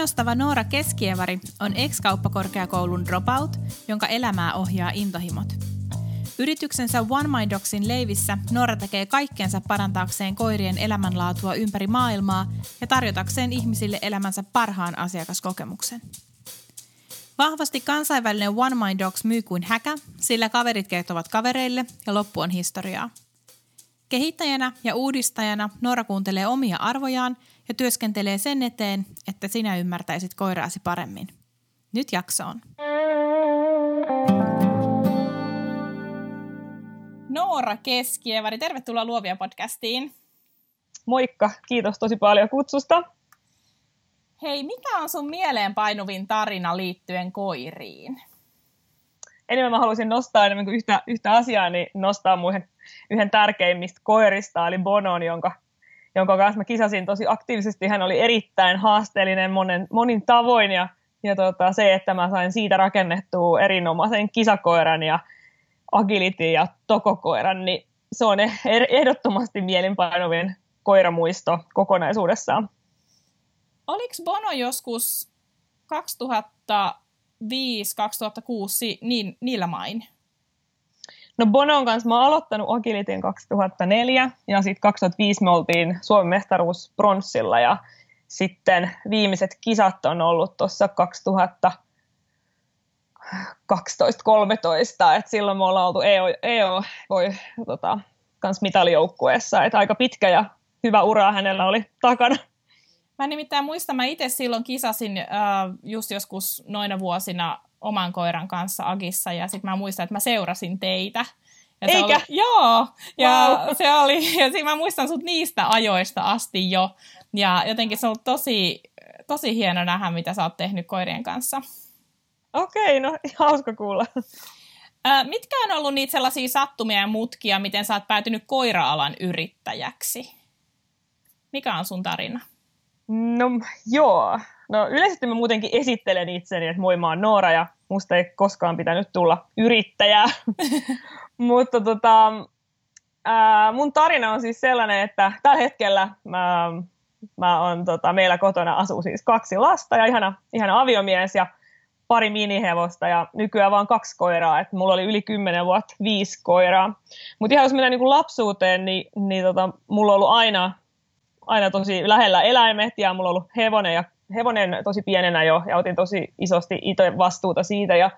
Innostava Noora Keskievari on ex-kauppakorkeakoulun dropout, jonka elämää ohjaa intohimot. Yrityksensä One My Dogsin leivissä Noora tekee kaikkensa parantaakseen koirien elämänlaatua ympäri maailmaa ja tarjotakseen ihmisille elämänsä parhaan asiakaskokemuksen. Vahvasti kansainvälinen One My Dogs myy kuin häkä, sillä kaverit kertovat kavereille ja loppu on historiaa. Kehittäjänä ja uudistajana Noora kuuntelee omia arvojaan ja työskentelee sen eteen, että sinä ymmärtäisit koiraasi paremmin. Nyt jaksoon. Noora Keskievari, tervetuloa Luovia podcastiin. Moikka, kiitos tosi paljon kutsusta. Hei, mikä on sun mieleen painuvin tarina liittyen koiriin? Enemmän mä haluaisin nostaa enemmän kuin yhtä, yhtä asiaa, niin nostaa muihin yhden tärkeimmistä koirista, eli Bonon, jonka jonka kanssa mä kisasin tosi aktiivisesti. Hän oli erittäin haasteellinen monen, monin tavoin ja, ja tota, se, että mä sain siitä rakennettua erinomaisen kisakoiran ja agility ja tokokoiran, niin se on eh, er, ehdottomasti mielinpainuvien koiramuisto kokonaisuudessaan. Oliko Bono joskus 2005-2006 niin, niillä main? No Bonon kanssa mä oon aloittanut Agilitin 2004 ja sitten 2005 me oltiin Suomen mestaruus pronssilla ja sitten viimeiset kisat on ollut tuossa 2012-13, että silloin me ollaan oltu EO, EO voi, tota, kans mitalijoukkueessa, että aika pitkä ja hyvä ura hänellä oli takana. Mä nimittäin muistan, mä itse silloin kisasin äh, just joskus noina vuosina oman koiran kanssa Agissa ja sitten mä muistan, että mä seurasin teitä. Ja Eikä? Oli, joo, ja wow. se oli, ja sit mä muistan sut niistä ajoista asti jo. Ja jotenkin se on ollut tosi, tosi hieno nähdä, mitä sä oot tehnyt koirien kanssa. Okei, okay, no hauska kuulla. mitkä on ollut niitä sellaisia sattumia ja mutkia, miten sä oot päätynyt koira-alan yrittäjäksi? Mikä on sun tarina? No joo, no yleisesti mä muutenkin esittelen itseni, että moi mä oon Noora ja musta ei koskaan pitänyt tulla yrittäjää. Mutta tota, ää, mun tarina on siis sellainen, että tällä hetkellä mä, mä on, tota, meillä kotona asuu siis kaksi lasta ja ihana, ihana aviomies ja pari minihevosta ja nykyään vaan kaksi koiraa, että mulla oli yli kymmenen vuotta viisi koiraa. Mutta ihan jos mennään niin lapsuuteen, niin, niin tota, mulla on ollut aina, aina tosi lähellä eläimet ja mulla on ollut hevonen ja hevonen tosi pienenä jo ja otin tosi isosti itse vastuuta siitä ja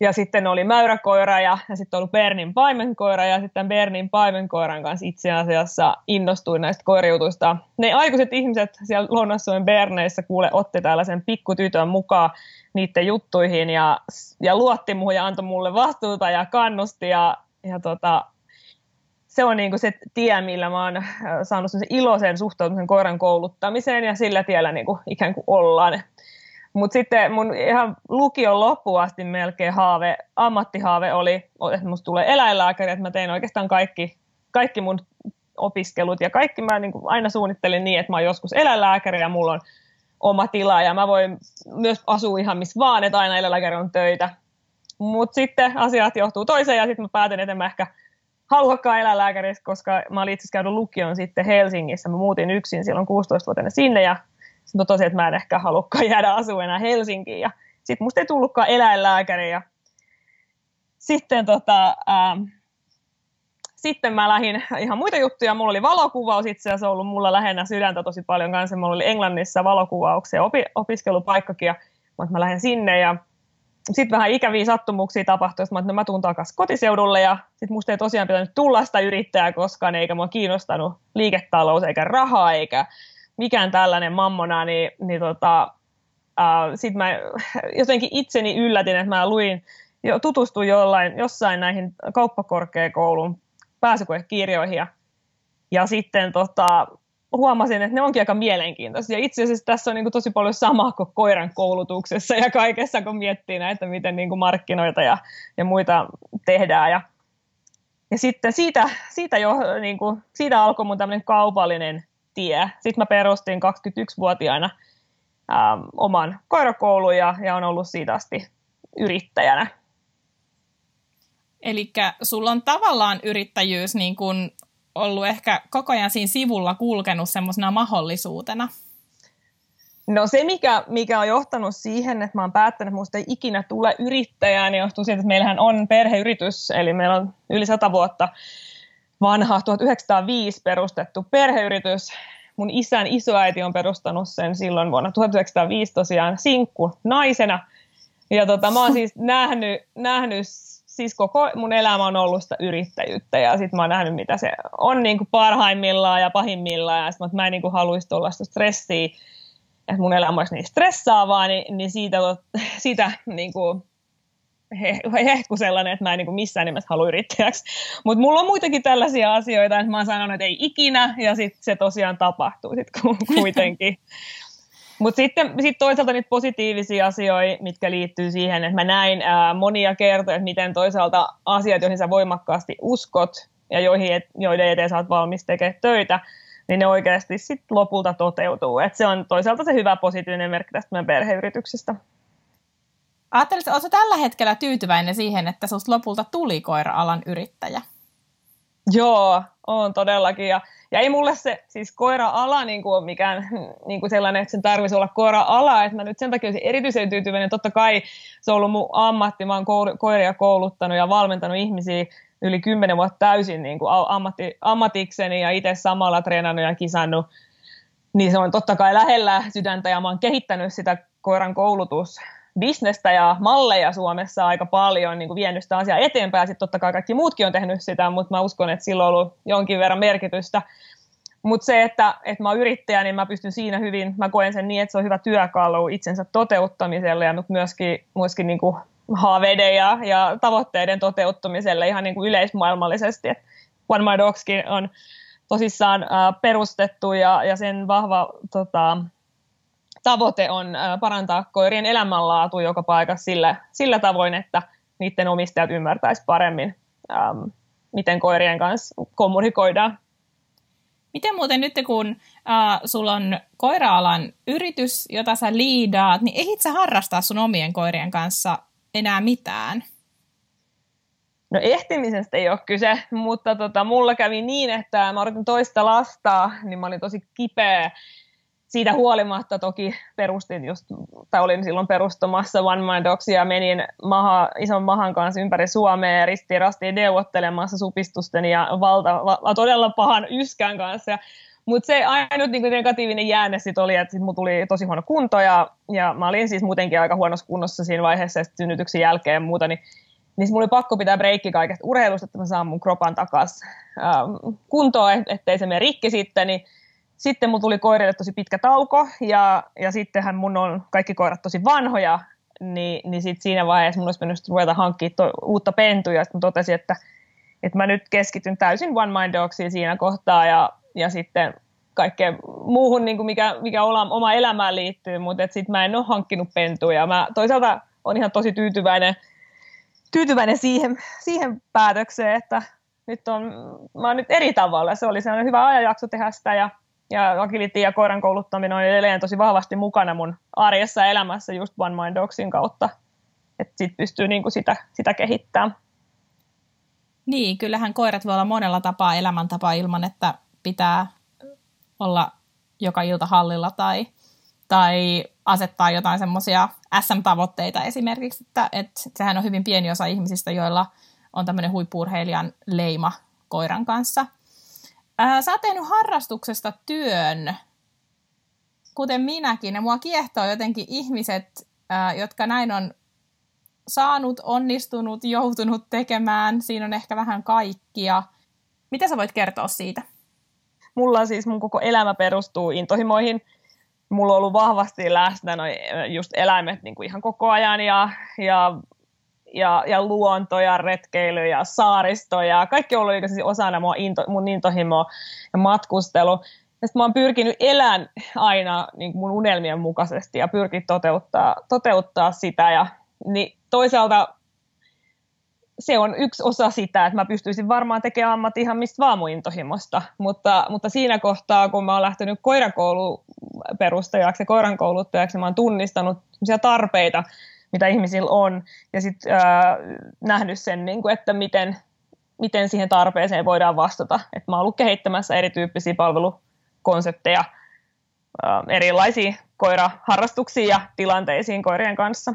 ja sitten oli mäyräkoira ja, ja sitten ollut Bernin paimenkoira ja sitten Bernin paimenkoiran kanssa itse asiassa innostuin näistä koiriutuista. Ne aikuiset ihmiset siellä Lounais-Suomen Berneissä kuule otti tällaisen pikkutytön mukaan niiden juttuihin ja, ja luotti muuhun ja antoi mulle vastuuta ja kannusti ja, ja tota, se on niin kuin se tie, millä mä oon äh, saanut iloisen suhtautumisen koiran kouluttamiseen ja sillä tiellä niin kuin ikään kuin ollaan. Mutta sitten mun ihan lukion loppuun asti melkein haave, ammattihaave oli, että musta tulee eläinlääkäri, että mä tein oikeastaan kaikki, kaikki mun opiskelut ja kaikki mä niin aina suunnittelin niin, että mä oon joskus eläinlääkäri ja mulla on oma tila ja mä voin myös asua ihan missä vaan, että aina eläinlääkäri on töitä. Mutta sitten asiat johtuu toiseen ja sitten mä päätin, että mä ehkä haluakaan eläinlääkäristä, koska mä olin itse käynyt lukion sitten Helsingissä. Mä muutin yksin silloin 16-vuotiaana sinne ja sitten totesin, että mä en ehkä halukkaan jäädä asumaan enää Helsinkiin. Ja sitten musta ei tullutkaan eläinlääkäri. Ja sitten, tota, ää, sitten mä lähdin ihan muita juttuja. Mulla oli valokuvaus itse asiassa ollut mulla lähinnä sydäntä tosi paljon kanssa. Mulla oli Englannissa valokuvauksia opi, opiskelupaikkakin ja mä lähdin sinne ja sitten vähän ikäviä sattumuksia tapahtui, että mä, no mä tuun takaisin kotiseudulle ja sitten musta ei tosiaan pitänyt tulla sitä yrittäjää koskaan, eikä mua kiinnostanut liiketalous eikä rahaa eikä mikään tällainen mammona, niin, niin tota, sitten mä jotenkin itseni yllätin, että mä luin, jo, tutustuin jollain, jossain näihin kauppakorkeakoulun pääsykoekirjoihin ja, ja sitten tota, huomasin, että ne onkin aika mielenkiintoisia. Itse asiassa tässä on niin kuin tosi paljon samaa kuin koiran koulutuksessa ja kaikessa, kun miettii näitä, miten niin kuin markkinoita ja, ja muita tehdään. Ja, ja sitten siitä, siitä, jo, niin kuin, siitä alkoi mun tämmöinen kaupallinen tie. Sitten mä perustin 21-vuotiaana ähm, oman koirakoulun ja, ja on ollut siitä asti yrittäjänä. Eli sulla on tavallaan yrittäjyys niin kuin ollut ehkä koko ajan siinä sivulla kulkenut semmoisena mahdollisuutena? No se, mikä, mikä on johtanut siihen, että mä oon päättänyt, että musta ei ikinä tule yrittäjää, niin johtuu siitä, että meillähän on perheyritys, eli meillä on yli sata vuotta vanha 1905 perustettu perheyritys. Mun isän isoäiti on perustanut sen silloin vuonna 1905 tosiaan sinkku naisena. Ja tota, mä oon siis nähnyt, nähnyt siis koko mun elämä on ollut sitä yrittäjyyttä ja sitten mä oon nähnyt, mitä se on niin kuin parhaimmillaan ja pahimmillaan ja sit mä, mä en niin kuin haluaisi tuollaista stressiä, että mun elämä olisi niin stressaavaa, niin, niin siitä, siitä niin kuin hehku sellainen, että mä en niin kuin missään nimessä halua yrittäjäksi. Mutta mulla on muitakin tällaisia asioita, että mä oon sanonut, että ei ikinä, ja sitten se tosiaan tapahtuu sitten kuitenkin. Mutta sitten sit toisaalta niitä positiivisia asioita, mitkä liittyy siihen, että mä näin ää, monia kertoja, että miten toisaalta asiat, joihin sä voimakkaasti uskot ja joihin, et, joiden eteen sä oot valmis tekemään töitä, niin ne oikeasti sit lopulta toteutuu. Et se on toisaalta se hyvä positiivinen merkki tästä meidän perheyrityksestä. Ajattelisitko, oletko tällä hetkellä tyytyväinen siihen, että sinusta lopulta tuli koira-alan yrittäjä? Joo, on todellakin. Ja ja ei mulle se siis koira-ala niin kuin ole mikään niin kuin sellainen, että sen tarvitsisi olla koira-ala, että mä nyt sen takia olisin erityisen tyytyväinen. Totta kai se on ollut mun ammatti, mä oon koiria kouluttanut ja valmentanut ihmisiä yli kymmenen vuotta täysin niin kuin ammatti, ammatikseni ja itse samalla treenannut ja kisannut. Niin se on totta kai lähellä sydäntä ja mä oon kehittänyt sitä koiran koulutus bisnestä ja malleja Suomessa aika paljon, niin kuin vienyt sitä asiaa eteenpäin. Sitten totta kai kaikki muutkin on tehnyt sitä, mutta mä uskon, että sillä on ollut jonkin verran merkitystä. Mutta se, että, että mä oon yrittäjä, niin mä pystyn siinä hyvin, mä koen sen niin, että se on hyvä työkalu itsensä toteuttamiselle ja myöskin, myöskin niin kuin haaveiden ja, ja tavoitteiden toteuttamiselle ihan niin kuin yleismaailmallisesti. Et One My Dogskin on tosissaan äh, perustettu ja, ja sen vahva tota, tavoite on parantaa koirien elämänlaatu joka paikassa sillä, sillä tavoin, että niiden omistajat ymmärtäisivät paremmin, ähm, miten koirien kanssa kommunikoidaan. Miten muuten nyt, kun äh, sulla on koira-alan yritys, jota sä liidaat, niin ehdit sä harrastaa sun omien koirien kanssa enää mitään? No ehtimisestä ei ole kyse, mutta tota, mulla kävi niin, että mä odotin toista lasta, niin mä olin tosi kipeä siitä huolimatta toki perustin just, tai olin silloin perustamassa One Mind Dogsia menin maha, ison mahan kanssa ympäri Suomea ristiin rastiin neuvottelemassa supistusten ja valta, va, todella pahan yskän kanssa. Mutta se ainut niin negatiivinen jäänne sit oli, että sit mulla tuli tosi huono kunto ja, ja mä olin siis muutenkin aika huonossa kunnossa siinä vaiheessa synnytyksen jälkeen ja muuta, niin niin mulla oli pakko pitää breikki kaikesta urheilusta, että mä saan mun kropan takaisin ähm, kuntoon, ettei se mene rikki sitten, niin sitten mun tuli koirille tosi pitkä tauko ja, ja sittenhän mun on kaikki koirat tosi vanhoja, niin, niin sit siinä vaiheessa mun olisi mennyt ruveta hankkia to, uutta pentua ja sitten totesin, että, että mä nyt keskityn täysin One Mind Dogsiin siinä kohtaa ja, ja sitten kaikkeen muuhun, niin kuin mikä, mikä oma, oma elämään liittyy, mutta sitten mä en ole hankkinut pentuja. Mä toisaalta on ihan tosi tyytyväinen, tyytyväinen siihen, siihen päätökseen, että nyt on, mä oon nyt eri tavalla. Se oli sellainen hyvä ajanjakso tehdä sitä ja ja agility ja koiran kouluttaminen on edelleen tosi vahvasti mukana mun arjessa ja elämässä just One Mind Dogsin kautta. Että sit pystyy niinku sitä, sitä kehittämään. Niin, kyllähän koirat voi olla monella tapaa elämäntapaa ilman, että pitää olla joka ilta hallilla tai, tai asettaa jotain semmoisia SM-tavoitteita esimerkiksi, että, että sehän on hyvin pieni osa ihmisistä, joilla on tämmöinen huippuurheilijan leima koiran kanssa – Ää, sä oot tehnyt harrastuksesta työn, kuten minäkin, ja mua kiehtoo jotenkin ihmiset, ää, jotka näin on saanut, onnistunut, joutunut tekemään. Siinä on ehkä vähän kaikkia. Mitä sä voit kertoa siitä? Mulla siis mun koko elämä perustuu intohimoihin. Mulla on ollut vahvasti läsnä noi just eläimet niin kuin ihan koko ajan ja, ja ja, ja luonto ja retkeily ja saaristo ja kaikki on ollut siis osana mun, into, mun intohimoa ja matkustelu. Ja mä oon pyrkinyt elämään aina niin mun unelmien mukaisesti ja pyrkinyt toteuttaa, toteuttaa sitä. Ja, niin toisaalta se on yksi osa sitä, että mä pystyisin varmaan tekemään ammatti ihan mistä vaan mun intohimosta, mutta, mutta siinä kohtaa, kun mä oon lähtenyt koirakouluperustajaksi ja koirankouluttajaksi, mä oon tunnistanut tarpeita, mitä ihmisillä on, ja sitten äh, nähnyt sen, niin kuin, että miten, miten siihen tarpeeseen voidaan vastata. Et mä oon ollut kehittämässä erityyppisiä palvelukonsepteja äh, erilaisiin koiraharrastuksiin ja tilanteisiin koirien kanssa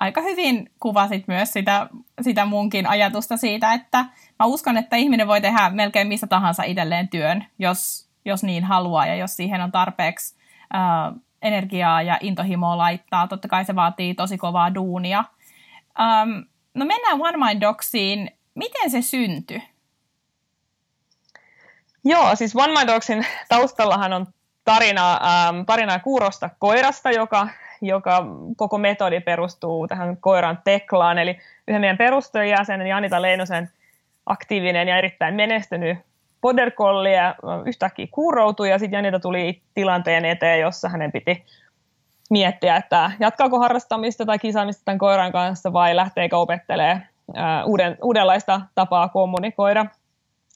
aika hyvin kuvasit myös sitä, sitä munkin ajatusta siitä, että mä uskon, että ihminen voi tehdä melkein missä tahansa itselleen työn, jos, jos niin haluaa ja jos siihen on tarpeeksi äh, energiaa ja intohimoa laittaa. Totta kai se vaatii tosi kovaa duunia. Ähm, no mennään One Mind Dogsiin. Miten se syntyi? Joo, siis One Mind Dogsin taustallahan on tarina, ähm, tarinaa kuurosta koirasta, joka joka koko metodi perustuu tähän koiran teklaan. Eli yhden meidän perustajajäsenen Janita Leinosen aktiivinen ja erittäin menestynyt border collie yhtäkkiä kuuroutui ja sitten Janita tuli tilanteen eteen, jossa hänen piti miettiä, että jatkaako harrastamista tai kisaamista tämän koiran kanssa vai lähteekö opettelemaan uuden, uudenlaista tapaa kommunikoida.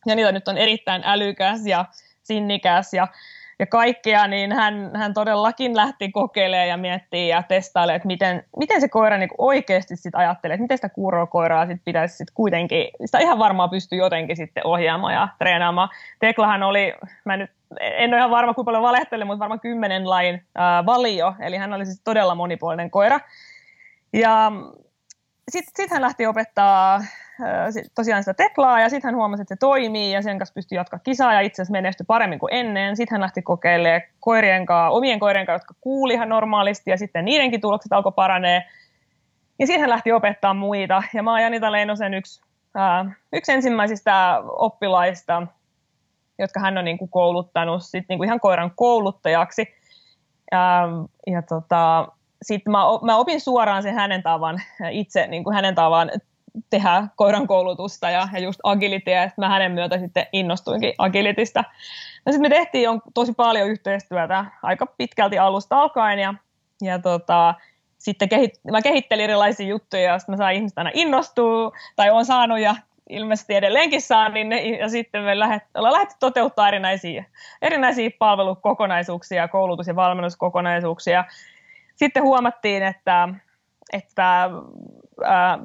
Janita nyt on erittäin älykäs ja sinnikäs ja ja kaikkea, niin hän, hän todellakin lähti kokeilemaan ja miettimään ja testailemaan, että miten, miten se koira niin oikeasti sit ajattelee, että miten sitä kuurokoiraa sit pitäisi sit kuitenkin, sitä ihan varmaan pystyy jotenkin sitten ohjaamaan ja treenaamaan. Teklahan oli, mä nyt en ole ihan varma kuinka paljon valehtelen, mutta varmaan kymmenen lain valio, eli hän oli siis todella monipuolinen koira. Ja sitten sit hän lähti opettaa tosiaan sitä teklaa ja sitten hän huomasi, että se toimii ja sen kanssa pystyi jatkaa kisaa ja itse asiassa menestyi paremmin kuin ennen. Sitten hän lähti kokeilemaan koirien kanssa, omien koirien kanssa, jotka kuuli ihan normaalisti ja sitten niidenkin tulokset alkoi paranee. Ja sitten hän lähti opettaa muita ja mä oon Janita Leinosen yksi, ää, yksi ensimmäisistä oppilaista, jotka hän on niin kuin kouluttanut sit niin kuin ihan koiran kouluttajaksi. Ja, ja tota, sitten mä, mä opin suoraan sen hänen tavan, itse niin kuin hänen tavan tehdä koiran koulutusta ja, ja just agilitia, ja mä hänen myötä sitten innostuinkin agilitista. No sitten me tehtiin jo tosi paljon yhteistyötä aika pitkälti alusta alkaen, ja, ja tota, sitten kehit, mä kehittelin erilaisia juttuja, ja sitten mä sain ihmistä aina innostua, tai on saanut, ja ilmeisesti edelleenkin saa, niin ne, ja sitten me lähet, ollaan lähdetty toteuttaa erinäisiä, erinäisiä palvelukokonaisuuksia, koulutus- ja valmennuskokonaisuuksia. Sitten huomattiin, että, että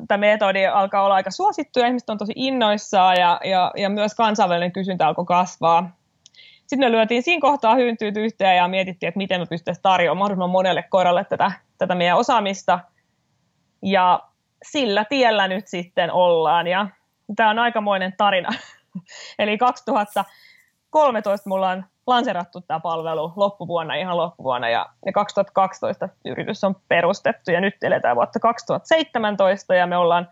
tämä metodi alkaa olla aika suosittu ja ihmiset on tosi innoissaan ja, ja, ja myös kansainvälinen kysyntä alkoi kasvaa. Sitten me lyötiin siinä kohtaa hyyntyyt yhteen ja mietittiin, että miten me pystyisimme tarjoamaan mahdollisimman monelle koiralle tätä, tätä meidän osaamista. Ja sillä tiellä nyt sitten ollaan ja tämä on aikamoinen tarina. Eli 2013 mulla on lanserattu tämä palvelu loppuvuonna, ihan loppuvuonna, ja, ja 2012 yritys on perustettu, ja nyt eletään vuotta 2017, ja me ollaan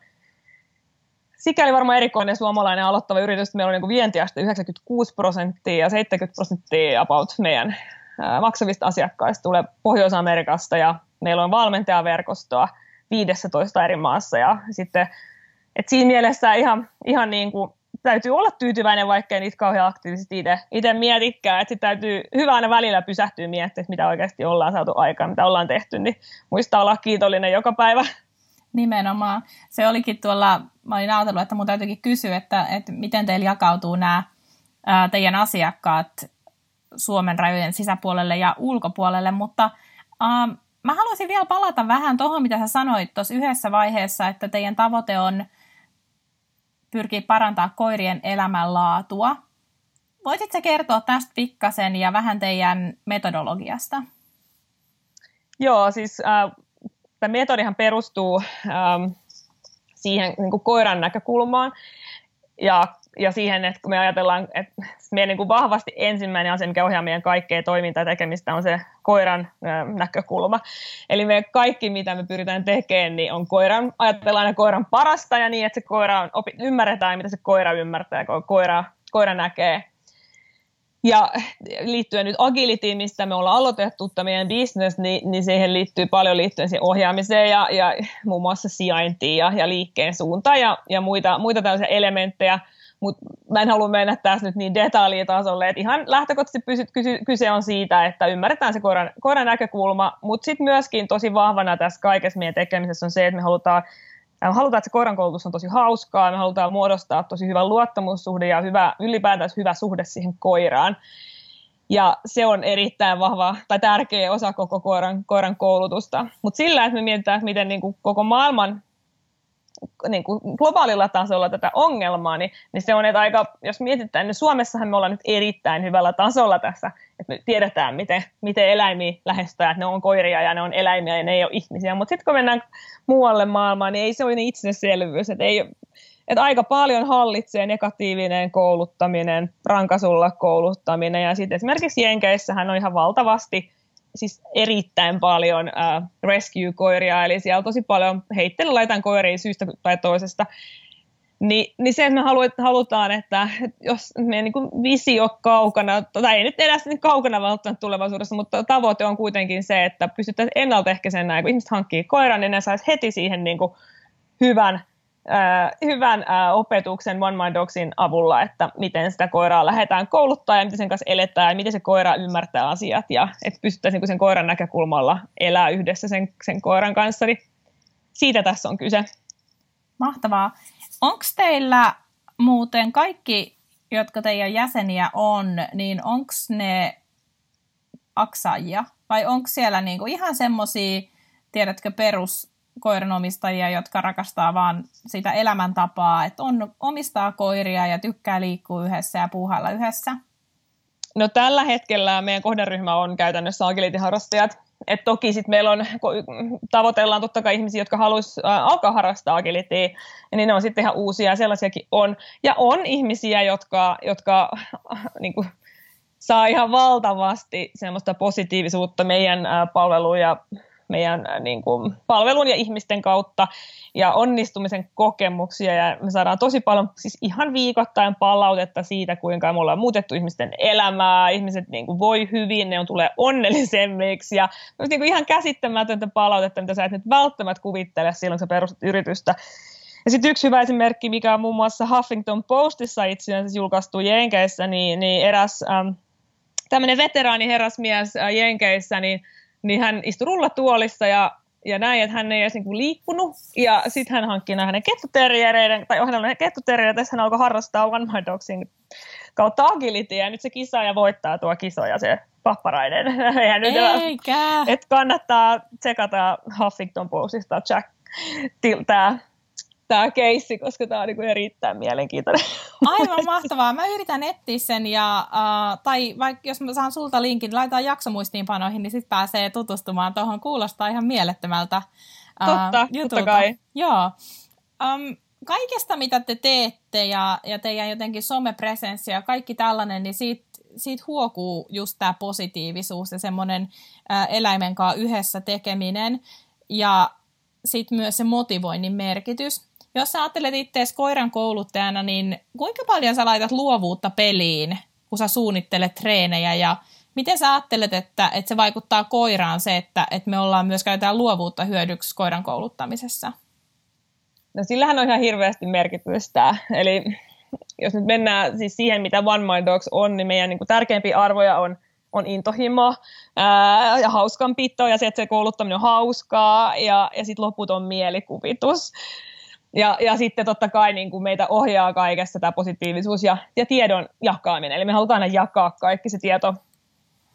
sikäli varmaan erikoinen suomalainen aloittava yritys, että meillä on niin vientiaste 96 prosenttia ja 70 prosenttia about meidän maksavista asiakkaista tulee Pohjois-Amerikasta ja meillä on valmentajaverkostoa 15 eri maassa ja sitten et siinä mielessä ihan, ihan niin kuin täytyy olla tyytyväinen, vaikka niitä kauhean aktiivisesti itse mietikään. Että täytyy hyvä aina välillä pysähtyä miettimään, mitä oikeasti ollaan saatu aikaan, mitä ollaan tehty, niin muistaa olla kiitollinen joka päivä. Nimenomaan. Se olikin tuolla, mä olin ajatellut, että mun täytyykin kysyä, että, että miten teillä jakautuu nämä ää, teidän asiakkaat Suomen rajojen sisäpuolelle ja ulkopuolelle, mutta ää, mä haluaisin vielä palata vähän tuohon, mitä sä sanoit tuossa yhdessä vaiheessa, että teidän tavoite on – pyrkii parantaa koirien elämänlaatua. Voisitko kertoa tästä pikkasen ja vähän teidän metodologiasta? Joo, siis äh, tämä metodihan perustuu äh, siihen niin koiran näkökulmaan ja, ja siihen, että kun me ajatellaan, että meidän niin kuin vahvasti ensimmäinen asia, mikä ohjaa meidän kaikkea toimintaa ja tekemistä, on se koiran näkökulma. Eli me kaikki, mitä me pyritään tekemään, niin on koiran, ajatellaan aina koiran parasta ja niin, että se koira on, opi, ymmärretään, mitä se koira ymmärtää, kun koira, koira näkee. Ja liittyen nyt agilitiin, mistä me ollaan aloitettu tämä meidän business, niin, niin siihen liittyy paljon liittyen siihen ohjaamiseen ja, ja muun muassa sijaintiin ja, ja liikkeen suuntaan ja, ja muita, muita tällaisia elementtejä. Mutta mä en halua mennä tässä nyt niin detaljitasolle, että ihan lähtökohtaisesti kyse on siitä, että ymmärretään se koiran, koiran näkökulma, mutta sitten myöskin tosi vahvana tässä kaikessa meidän tekemisessä on se, että me halutaan me halutaan, että se koiran koulutus on tosi hauskaa, me halutaan muodostaa tosi hyvä luottamussuhde ja hyvä, ylipäätään hyvä suhde siihen koiraan. Ja se on erittäin vahva tai tärkeä osa koko koiran, koiran koulutusta. Mutta sillä, että me mietitään, miten niin kuin koko maailman niin kuin globaalilla tasolla tätä ongelmaa, niin, niin se on, että aika, jos mietitään, niin Suomessahan me ollaan nyt erittäin hyvällä tasolla tässä, että me tiedetään, miten, miten eläimiä lähestytään, että ne on koiria ja ne on eläimiä ja ne ei ole ihmisiä, mutta sitten kun mennään muualle maailmaan, niin ei se ole niin itseselvyys, että, ei, että aika paljon hallitsee negatiivinen kouluttaminen, rankasulla kouluttaminen ja sitten esimerkiksi Jenkeissähän on ihan valtavasti siis erittäin paljon äh, rescue-koiria, eli siellä on tosi paljon heittelyä laitan koiria syystä tai toisesta. Ni, niin se, että me halutaan, että jos meidän niin visio kaukana, tai ei nyt edes niin kaukana välttämättä tulevaisuudessa, mutta tavoite on kuitenkin se, että pystyttäisiin ennaltaehkäisemään, kun ihmiset hankkii koiran, niin ne saisi heti siihen niin kuin hyvän hyvän opetuksen One Mind Dogsin avulla, että miten sitä koiraa lähdetään kouluttaa ja miten sen kanssa eletään ja miten se koira ymmärtää asiat ja että pystyttäisiin niin sen koiran näkökulmalla elää yhdessä sen, sen koiran kanssa. Niin siitä tässä on kyse. Mahtavaa. Onko teillä muuten kaikki, jotka teidän jäseniä on, niin onko ne aksaajia? Vai onko siellä niinku ihan semmoisia, tiedätkö, perus koiranomistajia, jotka rakastaa vaan sitä elämäntapaa, että on, omistaa koiria ja tykkää liikkua yhdessä ja puuhailla yhdessä? No tällä hetkellä meidän kohderyhmä on käytännössä agility-harrastajat. Et toki sit meillä on, tavoitellaan totta kai ihmisiä, jotka haluaisivat alkaa harrastaa agilityä, ja niin ne on sitten ihan uusia, ja sellaisiakin on. Ja on ihmisiä, jotka, jotka niin kuin, saa ihan valtavasti semmoista positiivisuutta meidän palveluun ja meidän äh, niin kuin, palvelun ja ihmisten kautta ja onnistumisen kokemuksia. Ja me saadaan tosi paljon siis ihan viikoittain palautetta siitä, kuinka me ollaan muutettu ihmisten elämää, ihmiset niin kuin, voi hyvin, ne on tulee onnellisemmiksi. Ja niin kuin, ihan käsittämätöntä palautetta, mitä sä et nyt välttämättä kuvittele silloin, kun sä perustat yritystä. Ja sitten yksi hyvä esimerkki, mikä on muun muassa Huffington Postissa itse asiassa julkaistu Jenkeissä, niin, niin eräs ähm, tämmöinen veteraaniherrasmies äh, Jenkeissä, niin niin hän istui rullatuolissa ja, ja näin, että hän ei edes niinku liikkunut. Ja sitten hän hankki hänen kettuterjereiden, tai hänellä on kettuterjereitä, tässä hän alkoi harrastaa One My Dogsin kautta agility, ja nyt se kisa ja voittaa tuo kisoja se papparainen. Eihän nyt Eikä. Et kannattaa tsekata Huffington Postista Jack, tämä tämä keissi, koska tämä on niin erittäin mielenkiintoinen. Aivan mahtavaa. Mä yritän etsiä sen, ja, uh, tai vaikka jos mä saan sulta linkin, laitetaan jaksomuistiinpanoihin, niin sitten pääsee tutustumaan tuohon. Kuulostaa ihan mielettömältä uh, Totta, jutulta. totta kai. Joo. Um, kaikesta, mitä te teette ja, ja teidän jotenkin somepresenssi ja kaikki tällainen, niin siitä, siitä huokuu just tämä positiivisuus ja semmoinen uh, eläimen kanssa yhdessä tekeminen ja sitten myös se motivoinnin merkitys. Jos sä ajattelet itseäsi koiran kouluttajana, niin kuinka paljon sä laitat luovuutta peliin, kun sä suunnittelet treenejä ja miten sä ajattelet, että, että se vaikuttaa koiraan se, että, että me ollaan myös käytetään luovuutta hyödyksi koiran kouluttamisessa? No sillähän on ihan hirveästi merkitystä. Eli jos nyt mennään siis siihen, mitä One Mind Dogs on, niin meidän niin kuin tärkeimpiä arvoja on, on intohimo ää, ja hauskanpito ja se, että se kouluttaminen on hauskaa ja, ja sitten loputon mielikuvitus. Ja, ja sitten totta kai niin kuin meitä ohjaa kaikessa tämä positiivisuus ja, ja tiedon jakaminen. Eli me halutaan aina jakaa kaikki se tieto,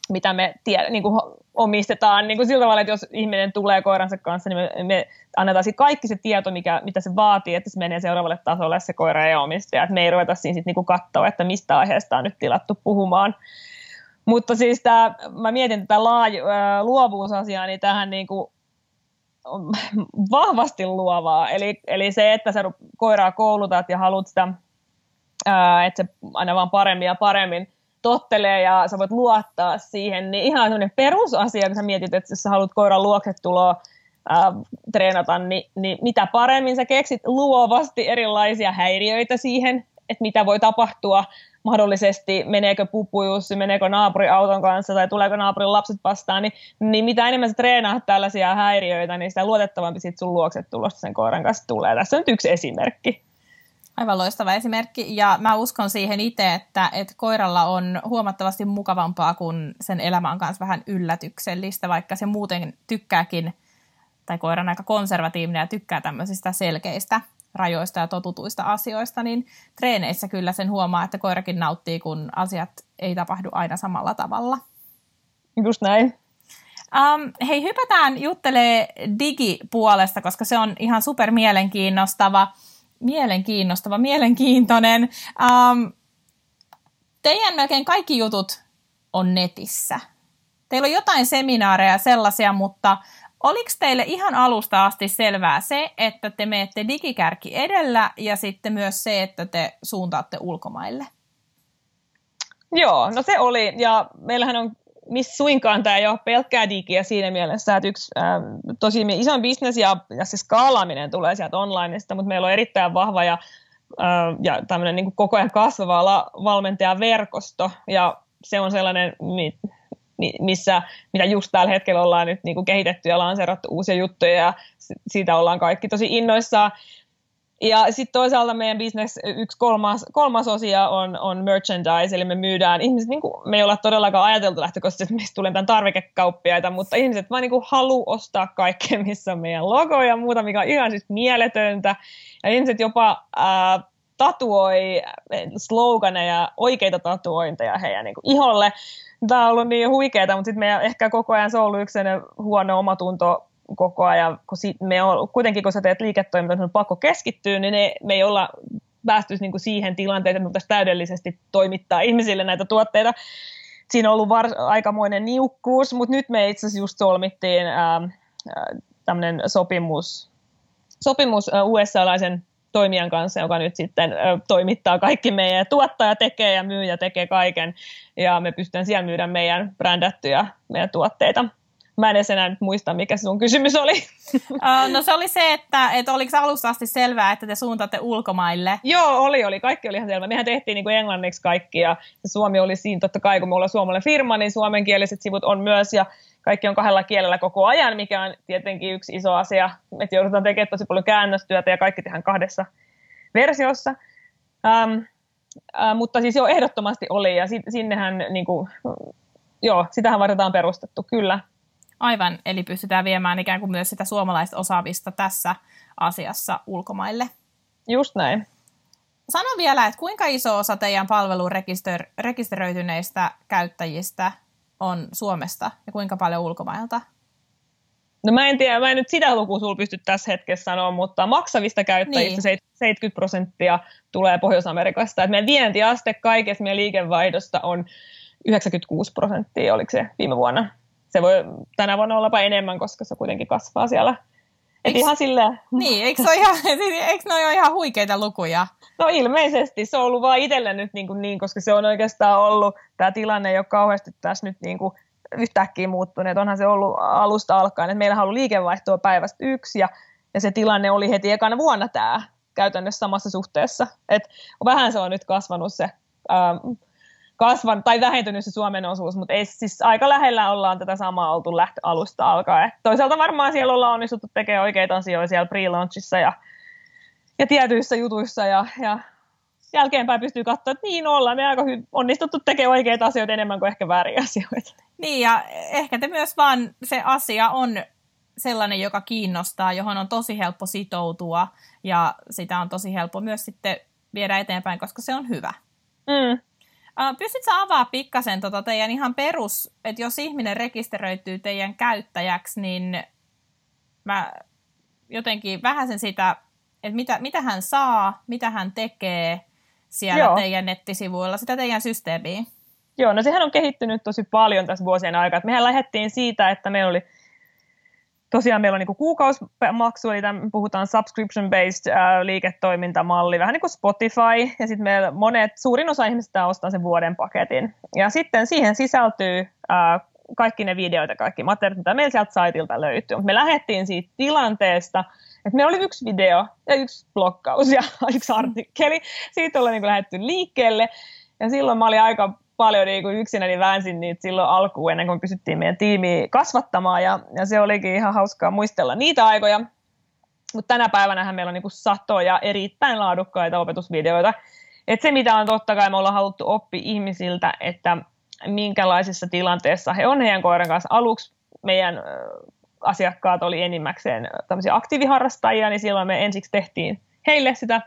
mitä me tie, niin kuin omistetaan niin kuin sillä tavalla, että jos ihminen tulee koiransa kanssa, niin me, me annetaan kaikki se tieto, mikä, mitä se vaatii, että se menee seuraavalle tasolle se koira ja omistaja. Että me ei ruveta siinä sitten niin katsoa, että mistä aiheesta on nyt tilattu puhumaan. Mutta siis tämä, mä mietin tätä laaj- luovuusasiaa, niin tähän niin kuin vahvasti luovaa. Eli, eli se, että sä koiraa koulutat ja haluat sitä, että se aina vaan paremmin ja paremmin tottelee ja sä voit luottaa siihen, niin ihan sellainen perusasia, kun sä mietit, että jos sä haluat koiran luokse tuloa ää, treenata, niin, niin mitä paremmin sä keksit luovasti erilaisia häiriöitä siihen, että mitä voi tapahtua, mahdollisesti meneekö pupujussi, meneekö naapuri auton kanssa tai tuleeko naapurin lapset vastaan, niin, niin mitä enemmän sä treenaat tällaisia häiriöitä, niin sitä luotettavampi sit sun luokset tulosta sen koiran kanssa tulee. Tässä on nyt yksi esimerkki. Aivan loistava esimerkki, ja mä uskon siihen itse, että, että koiralla on huomattavasti mukavampaa, kun sen elämä on vähän yllätyksellistä, vaikka se muuten tykkääkin, tai koira on aika konservatiivinen ja tykkää tämmöisistä selkeistä rajoista ja totutuista asioista, niin treeneissä kyllä sen huomaa, että koirakin nauttii, kun asiat ei tapahdu aina samalla tavalla. Just näin. Um, hei, hypätään juttelee digipuolesta, koska se on ihan super mielenkiinnostava, mielenkiinnostava, mielenkiintoinen. Um, teidän melkein kaikki jutut on netissä. Teillä on jotain seminaareja sellaisia, mutta oliko teille ihan alusta asti selvää se, että te menette digikärki edellä ja sitten myös se, että te suuntaatte ulkomaille? Joo, no se oli. Ja meillähän on missä suinkaan tämä ei ole pelkkää digiä siinä mielessä, että yksi ää, tosi iso bisnes ja, ja se skaalaaminen tulee sieltä onlineista, mutta meillä on erittäin vahva ja, ää, ja tämmöinen niin koko ajan kasvava valmentajaverkosto ja se on sellainen, mi, missä, mitä just tällä hetkellä ollaan nyt niin kuin kehitetty ja lanseerattu uusia juttuja ja siitä ollaan kaikki tosi innoissaan. Ja sitten toisaalta meidän business yksi kolmas, kolmas osia on, on merchandise, eli me myydään ihmiset, niin kuin, me ei olla todellakaan ajateltu lähtökohtaisesti, että mistä tulee tämän tarvikekauppiaita, mutta ihmiset vaan niin haluaa ostaa kaikkea, missä on meidän logo ja muuta, mikä on ihan siis mieletöntä. Ja ihmiset jopa tatuoi sloganeja, oikeita tatuointeja heidän niin kuin iholle. Tämä on ollut niin huikeaa, mutta sitten meidän ehkä koko ajan se on ollut yksi huono omatunto koko ajan, kun si- me on, kuitenkin kun sä teet liiketoimintaa, niin on pakko keskittyä, niin ne, me ei olla päästy niin siihen tilanteeseen, että me täydellisesti toimittaa ihmisille näitä tuotteita. Siinä on ollut var- aikamoinen niukkuus, mutta nyt me itse asiassa just solmittiin ää, tämmöinen sopimus, sopimus USA-laisen toimijan kanssa, joka nyt sitten toimittaa kaikki meidän tuottaja tekee ja myyjä tekee kaiken ja me pystytään siellä myydä meidän brändättyjä meidän tuotteita. Mä en edes enää nyt muista, mikä sun kysymys oli. No se oli se, että, että oliko alusta asti selvää, että te suuntaatte ulkomaille? Joo, oli, oli. Kaikki oli ihan selvä. Mehän tehtiin niin kuin englanniksi kaikki ja Suomi oli siinä totta kai, kun me ollaan suomalainen firma, niin suomenkieliset sivut on myös ja kaikki on kahdella kielellä koko ajan, mikä on tietenkin yksi iso asia. Me joudutaan tekemään tosi paljon käännöstyötä ja kaikki tehdään kahdessa versiossa. Um, uh, mutta siis jo ehdottomasti oli ja sinnehän, niin kuin, joo, sitähän varten on perustettu, kyllä. Aivan, eli pystytään viemään ikään kuin myös sitä suomalaista osaamista tässä asiassa ulkomaille. Just näin. Sano vielä, että kuinka iso osa teidän palvelun rekister- rekisteröityneistä käyttäjistä on Suomesta ja kuinka paljon ulkomailta? No mä en tiedä, mä en nyt sitä lukua sulla pysty tässä hetkessä sanoa, mutta maksavista käyttäjistä niin. 70 prosenttia tulee Pohjois-Amerikasta. Et meidän vientiaste kaikessa meidän liikevaihdosta on 96 prosenttia, oliko se viime vuonna se voi tänä vuonna ollapa enemmän, koska se kuitenkin kasvaa siellä. Et ihan silleen... Niin, eikö, ole ihan, eikö ne ole ihan huikeita lukuja? No ilmeisesti, se on ollut vaan itselle nyt niin, kuin niin koska se on oikeastaan ollut, tämä tilanne ei ole kauheasti tässä nyt niin kuin yhtäkkiä muuttunut, onhan se ollut alusta alkaen, että meillä on ollut liikevaihtoa päivästä yksi ja, ja se tilanne oli heti ekana vuonna tämä käytännössä samassa suhteessa, että vähän se on nyt kasvanut se ähm, kasvan tai vähentynyt se Suomen osuus, mutta ei siis aika lähellä ollaan tätä samaa oltu lähtö alusta alkaen. Toisaalta varmaan siellä ollaan onnistuttu tekemään oikeita asioita siellä pre-launchissa ja, ja tietyissä jutuissa ja, ja jälkeenpäin pystyy katsoa, että niin ollaan me aika hyvin onnistuttu tekemään oikeita asioita enemmän kuin ehkä vääriä asioita. Niin ja ehkä te myös vaan se asia on sellainen, joka kiinnostaa, johon on tosi helppo sitoutua ja sitä on tosi helppo myös sitten viedä eteenpäin, koska se on hyvä. Mm, Pystytkö avaa pikkasen tota teidän ihan perus, että jos ihminen rekisteröityy teidän käyttäjäksi, niin mä jotenkin vähän sen sitä, että mitä, mitä hän saa, mitä hän tekee siellä Joo. teidän nettisivuilla, sitä teidän systeemiä. Joo, no sehän on kehittynyt tosi paljon tässä vuosien aikana. Mehän lähdettiin siitä, että meillä oli tosiaan meillä on niin kuukausimaksu, eli tämän, puhutaan subscription-based ää, liiketoimintamalli, vähän niin kuin Spotify, ja sitten meillä monet, suurin osa ihmisistä ostaa sen vuoden paketin. Ja sitten siihen sisältyy ää, kaikki ne videoita, kaikki materiaalit, mitä meillä sieltä saitilta löytyy. Me lähdettiin siitä tilanteesta, että meillä oli yksi video ja yksi blokkaus ja yksi artikkeli. Siitä ollaan niin lähdetty liikkeelle. Ja silloin mä olin aika paljon niin kuin yksinäni väänsin niitä silloin alkuun ennen kuin pysyttiin meidän tiimiä kasvattamaan ja, ja se olikin ihan hauskaa muistella niitä aikoja. Mutta tänä päivänä meillä on niin kuin satoja erittäin laadukkaita opetusvideoita. Et se, mitä on totta kai me ollaan haluttu oppia ihmisiltä, että minkälaisissa tilanteissa he on heidän koiran kanssa. Aluksi meidän asiakkaat oli enimmäkseen tämmöisiä aktiiviharrastajia, niin silloin me ensiksi tehtiin heille sitä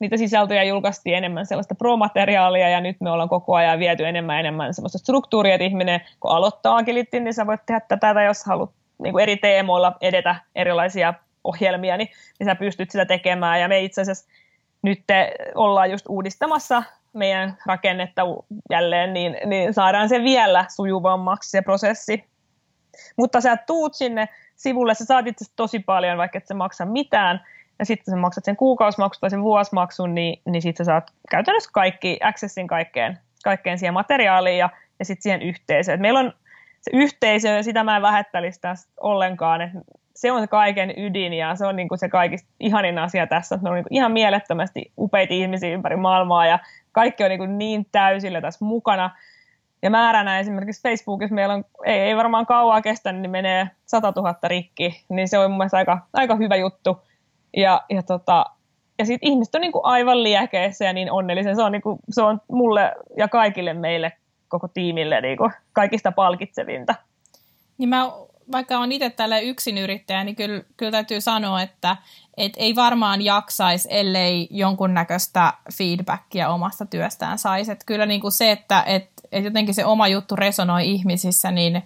niitä sisältöjä julkaistiin enemmän sellaista pro-materiaalia ja nyt me ollaan koko ajan viety enemmän ja enemmän sellaista struktuuria, että ihminen kun aloittaa agilitin, niin sä voit tehdä tätä tai jos haluat niin kuin eri teemoilla edetä erilaisia ohjelmia, niin, niin sä pystyt sitä tekemään ja me itse asiassa nyt ollaan just uudistamassa meidän rakennetta jälleen, niin, niin saadaan se vielä sujuvammaksi se prosessi. Mutta sä tuut sinne sivulle, sä saat itse tosi paljon, vaikka et sä maksa mitään, ja sitten sä maksat sen kuukausimaksun tai sen vuosimaksun, niin, niin sitten sä saat käytännössä kaikki, accessin kaikkeen, kaikkeen siihen materiaaliin ja, ja sitten siihen yhteisöön. Et meillä on se yhteisö, sitä mä en vähättelisi tästä ollenkaan, että se on se kaiken ydin ja se on niin kuin se kaikista ihanin asia tässä, että me on niin ihan mielettömästi upeita ihmisiä ympäri maailmaa ja kaikki on niin, niin täysillä tässä mukana. Ja määränä esimerkiksi Facebookissa meillä on, ei, ei varmaan kauaa kestä, niin menee 100 000 rikki, niin se on mun mielestä aika, aika hyvä juttu. Ja, ja, tota, ja sitten ihmiset on niin kuin aivan liekeissä ja niin onnellisia. Se on, niin kuin, se on mulle ja kaikille meille, koko tiimille niin kuin kaikista palkitsevinta. Niin mä, vaikka on itse tällä yksin yrittäjä, niin kyllä, kyllä täytyy sanoa, että et ei varmaan jaksaisi, ellei jonkunnäköistä feedbackia omasta työstään saisi. Et kyllä niin kuin se, että et, et jotenkin se oma juttu resonoi ihmisissä niin,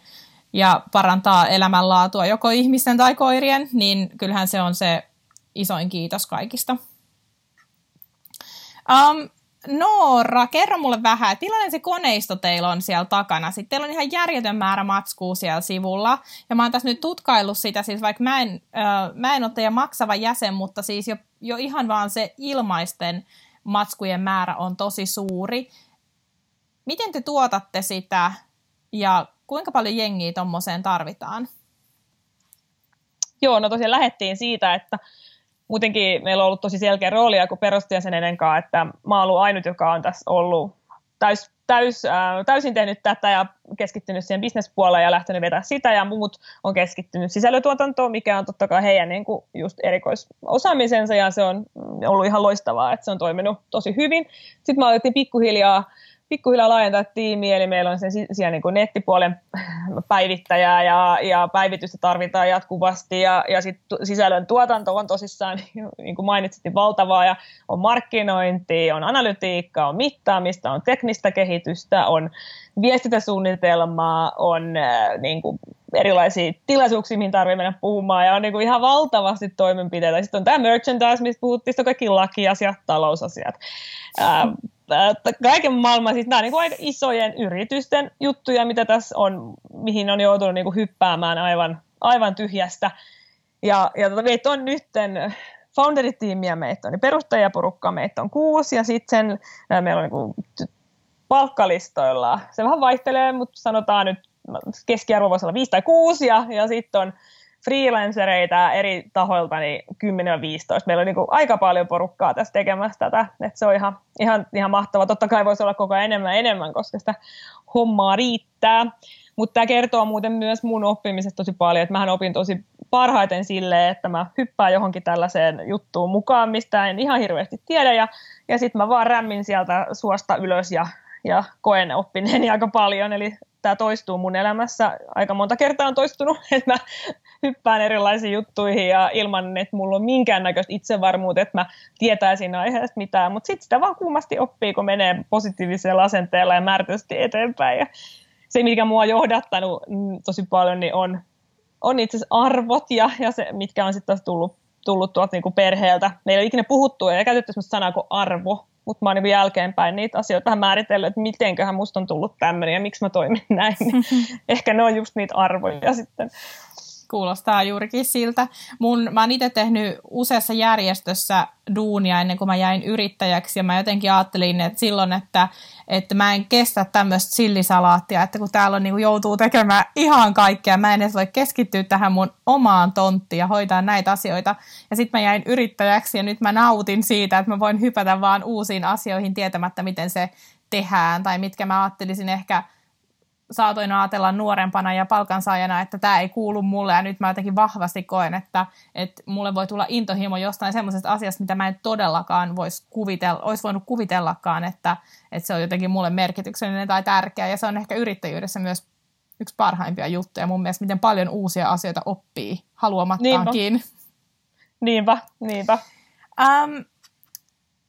ja parantaa elämänlaatua joko ihmisten tai koirien, niin kyllähän se on se isoin kiitos kaikista. Um, Noora, kerro mulle vähän, että millainen se koneisto teillä on siellä takana? Sitten teillä on ihan järjetön määrä matskua siellä sivulla. Ja mä oon tässä nyt tutkaillut sitä, siis vaikka mä en, äh, mä en ole teidän maksava jäsen, mutta siis jo, jo ihan vaan se ilmaisten matskujen määrä on tosi suuri. Miten te tuotatte sitä ja kuinka paljon jengiä tuommoiseen tarvitaan? Joo, no tosiaan lähettiin siitä, että muutenkin meillä on ollut tosi selkeä rooli kuin perustajäsenenen kanssa, että mä oon ollut ainut, joka on tässä ollut täys, täys, äh, täysin tehnyt tätä ja keskittynyt siihen bisnespuoleen ja lähtenyt vetää sitä ja muut on keskittynyt sisällötuotantoon, mikä on totta kai heidän niin kuin just erikoisosaamisensa ja se on ollut ihan loistavaa, että se on toiminut tosi hyvin. Sitten mä aloitin pikkuhiljaa pikkuhiljaa laajentaa tiimiä, eli meillä on sen siellä niin kuin nettipuolen päivittäjää ja, ja päivitystä tarvitaan jatkuvasti ja, ja sit sisällön tuotanto on tosissaan, niin kuin mainitsit, niin valtavaa ja on markkinointi, on analytiikka, on mittaamista, on teknistä kehitystä, on viestintäsuunnitelmaa, on äh, niin kuin erilaisia tilaisuuksia, mihin tarvitsee mennä puhumaan, ja on niin kuin ihan valtavasti toimenpiteitä. Sitten on tämä merchandise, mistä puhuttiin, sitten on kaikki lakiasiat, talousasiat. Äh, kaiken maailman, siis nämä on niin kuin aika isojen yritysten juttuja, mitä tässä on, mihin on joutunut niin kuin hyppäämään aivan, aivan tyhjästä. Ja, ja tota, meitä on nytten founderitiimiä meitä on, niin meitä on kuusi, ja sitten meillä on niin kuin, palkkalistoilla. Se vähän vaihtelee, mutta sanotaan nyt keskiarvo voisi olla 5 tai 6, ja, ja sitten on freelancereita eri tahoilta niin 10-15. Meillä on niin kuin aika paljon porukkaa tässä tekemässä tätä, että se on ihan, ihan, ihan mahtavaa. Totta kai voisi olla koko ajan enemmän enemmän, koska sitä hommaa riittää. Mutta tämä kertoo muuten myös mun oppimisesta tosi paljon, että mähän opin tosi parhaiten silleen, että mä hyppään johonkin tällaiseen juttuun mukaan, mistä en ihan hirveästi tiedä, ja, ja sitten mä vaan rämmin sieltä suosta ylös ja, ja koen oppineeni aika paljon, eli tämä toistuu mun elämässä. Aika monta kertaa on toistunut, että mä hyppään erilaisiin juttuihin ja ilman, että mulla on minkäännäköistä itsevarmuutta, että mä tietäisin aiheesta mitään. Mutta sitten sitä vaan kuumasti oppii, kun menee positiivisella asenteella ja määrätysti eteenpäin. Ja se, mikä mua on johdattanut mm, tosi paljon, niin on, on itse asiassa arvot ja, ja se, mitkä on sitten taas tullut, tullut tuolta niin kuin perheeltä. Meillä ei ikinä puhuttu ja käytetty sellaista sanaa kuin arvo, mutta mä oon niin jälkeenpäin niitä asioita vähän määritellyt, että mitenköhän musta on tullut tämmöinen ja miksi mä toimin näin. Ehkä ne on just niitä arvoja sitten. Kuulostaa juurikin siltä. Mun, mä oon itse tehnyt useassa järjestössä duunia ennen kuin mä jäin yrittäjäksi ja mä jotenkin ajattelin, että silloin, että, että mä en kestä tämmöistä sillisalaattia, että kun täällä on, niin kuin joutuu tekemään ihan kaikkea, mä en edes voi keskittyä tähän mun omaan tonttiin ja hoitaa näitä asioita. Ja sitten mä jäin yrittäjäksi ja nyt mä nautin siitä, että mä voin hypätä vaan uusiin asioihin tietämättä, miten se tehdään tai mitkä mä ajattelisin ehkä saatoin ajatella nuorempana ja palkansaajana, että tämä ei kuulu mulle ja nyt mä jotenkin vahvasti koen, että, että mulle voi tulla intohimo jostain semmoisesta asiasta, mitä mä en todellakaan vois kuvitella, olisi voinut kuvitellakaan, että, että se on jotenkin mulle merkityksellinen tai tärkeä ja se on ehkä yrittäjyydessä myös yksi parhaimpia juttuja mun mielestä, miten paljon uusia asioita oppii haluamattaankin. Niinpä, niinpä. niinpä. Um,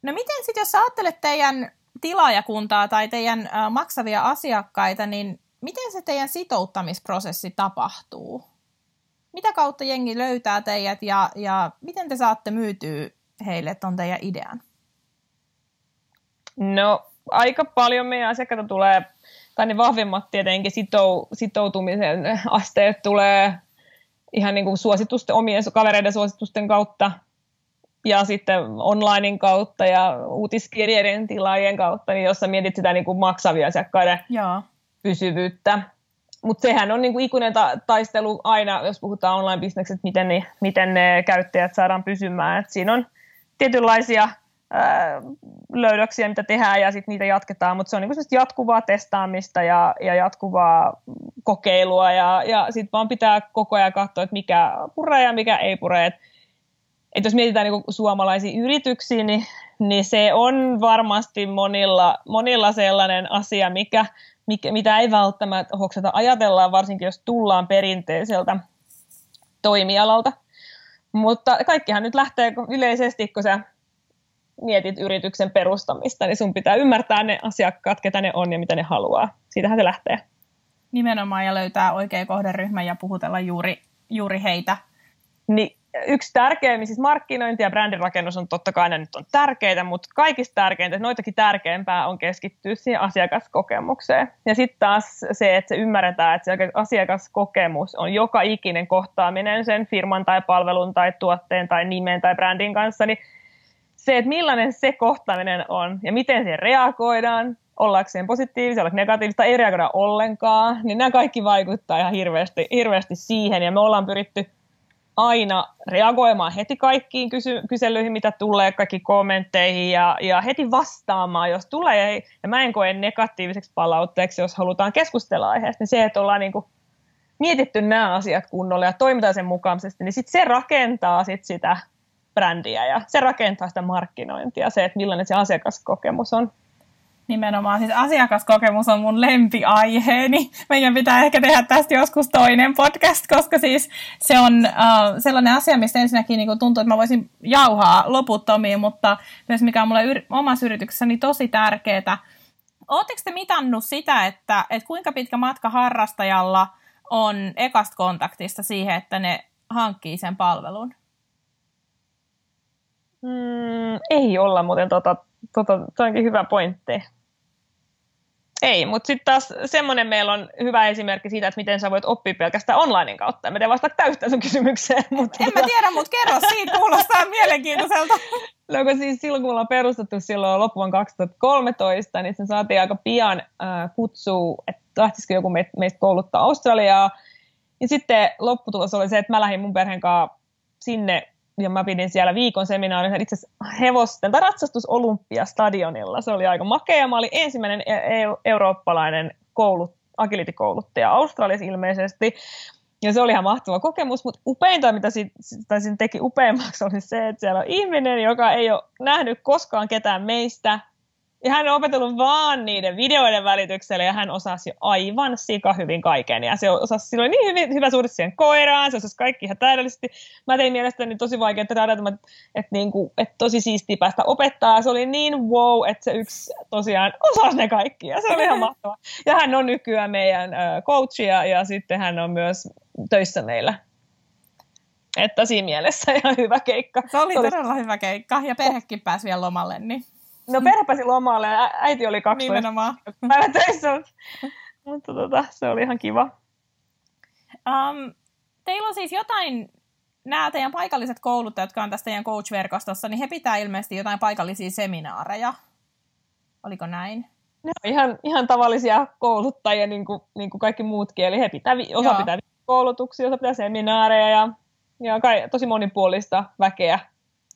no miten sitten, jos ajattelet teidän tilaajakuntaa tai teidän maksavia asiakkaita, niin miten se teidän sitouttamisprosessi tapahtuu? Mitä kautta jengi löytää teidät ja, ja miten te saatte myytyä heille ton teidän idean? No aika paljon meidän asiakkaita tulee, tai ne vahvimmat tietenkin sitou, sitoutumisen asteet tulee ihan niin kuin suositusten, omien kavereiden suositusten kautta ja sitten onlinein kautta ja uutiskirjeiden tilaajien kautta, niin jossa mietit sitä niin kuin maksavia asiakkaiden Joo. Pysyvyyttä. Mutta sehän on niin kuin ikuinen ta- taistelu aina, jos puhutaan online-bisneksestä, miten, miten ne käyttäjät saadaan pysymään. Et siinä on tietynlaisia ää, löydöksiä, mitä tehdään ja sitten niitä jatketaan, mutta se on niin kuin jatkuvaa testaamista ja, ja jatkuvaa kokeilua ja, ja sitten vaan pitää koko ajan katsoa, että mikä puree ja mikä ei pure. Et että jos mietitään niin suomalaisia yrityksiä, niin, niin se on varmasti monilla, monilla sellainen asia, mikä, mikä, mitä ei välttämättä hoksata ajatellaan, varsinkin jos tullaan perinteiseltä toimialalta. Mutta kaikkihan nyt lähtee yleisesti, kun sä mietit yrityksen perustamista, niin sun pitää ymmärtää ne asiakkaat, ketä ne on ja mitä ne haluaa. Siitähän se lähtee. Nimenomaan ja löytää oikea kohderyhmä ja puhutella juuri, juuri heitä. Niin yksi tärkeimmin, siis markkinointi ja brändirakennus on totta kai ne nyt on tärkeitä, mutta kaikista tärkeintä, noitakin tärkeämpää on keskittyä siihen asiakaskokemukseen. Ja sitten taas se, että se ymmärretään, että se asiakaskokemus on joka ikinen kohtaaminen sen firman tai palvelun tai tuotteen tai nimen tai brändin kanssa, niin se, että millainen se kohtaaminen on ja miten siihen reagoidaan, ollaanko siihen positiivisia, ollaanko negatiivista, ei reagoida ollenkaan, niin nämä kaikki vaikuttaa ihan hirveästi, hirveästi siihen ja me ollaan pyritty aina reagoimaan heti kaikkiin kysy- kyselyihin, mitä tulee, kaikki kommentteihin ja, ja heti vastaamaan, jos tulee. Ja mä en koe negatiiviseksi palautteeksi, jos halutaan keskustella aiheesta, niin se, että ollaan niin kuin mietitty nämä asiat kunnolla ja toimitaan sen mukaisesti, niin sit se rakentaa sit sitä brändiä ja se rakentaa sitä markkinointia, se, että millainen se asiakaskokemus on. Nimenomaan, siis asiakaskokemus on mun lempiaiheeni. Meidän pitää ehkä tehdä tästä joskus toinen podcast, koska siis se on uh, sellainen asia, mistä ensinnäkin niin tuntuu, että mä voisin jauhaa loputtomiin, mutta myös mikä on mulle yr- omassa yrityksessäni tosi tärkeää. Oletteko te mitannut sitä, että, että kuinka pitkä matka harrastajalla on ekasta kontaktista siihen, että ne hankkii sen palvelun? Mm, ei olla muuten tota, tota, toi onkin hyvä pointti. Ei, mutta sitten taas semmoinen meillä on hyvä esimerkki siitä, että miten sä voit oppia pelkästään onlinein kautta. Mä teen vasta täystä sun kysymykseen. Mutta en tota... mä tiedä, mutta kerro siitä, kuulostaa mielenkiintoiselta. No kun siis silloin, kun ollaan perustettu silloin loppuun 2013, niin se saatiin aika pian äh, kutsua, että lähtisikö joku meistä kouluttaa Australiaa. Ja sitten lopputulos oli se, että mä lähdin mun perheen kanssa sinne ja mä pidin siellä viikon seminaarin itse hevosten tai ratsastusolympiastadionilla. Se oli aika makea. Mä olin ensimmäinen e- e- eurooppalainen koulut, agility-kouluttaja Australiassa ilmeisesti. Ja se oli ihan mahtava kokemus, mutta upeinta, mitä siitä, siinä teki upeammaksi, oli se, että siellä on ihminen, joka ei ole nähnyt koskaan ketään meistä, ja hän on opetellut vaan niiden videoiden välityksellä ja hän osasi aivan sika hyvin kaiken. Ja se osasi, sillä oli niin hyvin, hyvä suhde siihen koiraan, se osasi kaikki ihan täydellisesti. Mä tein mielestäni tosi vaikeaa todeta, että, että, niin kuin, että tosi siistiä päästä opettaa. Se oli niin wow, että se yksi tosiaan osasi ne kaikki ja se oli ihan mahtavaa. Ja hän on nykyään meidän coach ja, ja sitten hän on myös töissä meillä että siinä mielessä ihan hyvä keikka. Se oli, se oli todella hyvä keikka ja perhekin pääsi vielä lomalle. Niin. No perhe pääsi lomalle ja äiti oli 12 Nimenomaan. päivä töissä, mutta tota, se oli ihan kiva. Um, teillä on siis jotain, nämä teidän paikalliset kouluttajat, jotka on tästä teidän coach-verkostossa, niin he pitää ilmeisesti jotain paikallisia seminaareja. Oliko näin? Ne on ihan, ihan tavallisia kouluttajia, niin kuin, niin kuin kaikki muutkin. Eli he pitää, osa Joo. pitää koulutuksia, osa pitää seminaareja ja, ja kai, tosi monipuolista väkeä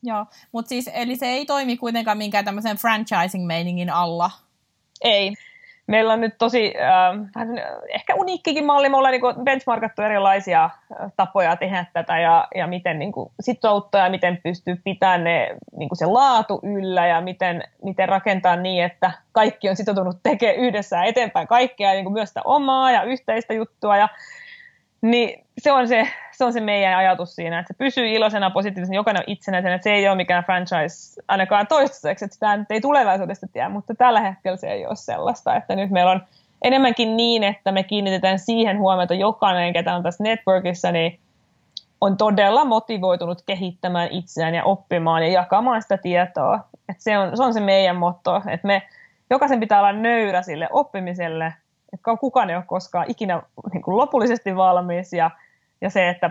Joo, mutta siis eli se ei toimi kuitenkaan minkään tämmöisen franchising-meiningin alla. Ei. meillä on nyt tosi äh, ehkä uniikkikin malli. Me ollaan niin benchmarkattu erilaisia äh, tapoja tehdä tätä ja, ja miten niin kuin, sitouttaa ja miten pystyy pitämään ne, niin kuin se laatu yllä ja miten, miten rakentaa niin, että kaikki on sitoutunut tekemään yhdessä eteenpäin kaikkea, niin kuin myös sitä omaa ja yhteistä juttua. Ja niin se on se, se on se meidän ajatus siinä, että se pysyy iloisena, positiivisena, jokainen on itsenäisen, että se ei ole mikään franchise ainakaan toistaiseksi, että sitä ei tulevaisuudesta tiedä, mutta tällä hetkellä se ei ole sellaista, että nyt meillä on enemmänkin niin, että me kiinnitetään siihen huomiota, jokainen, ketä on tässä networkissa, niin on todella motivoitunut kehittämään itseään ja oppimaan ja jakamaan sitä tietoa. että se, on, se on se meidän motto, että me, jokaisen pitää olla nöyrä sille oppimiselle kukaan ei ole koskaan ikinä niin kuin lopullisesti valmis ja, ja se, että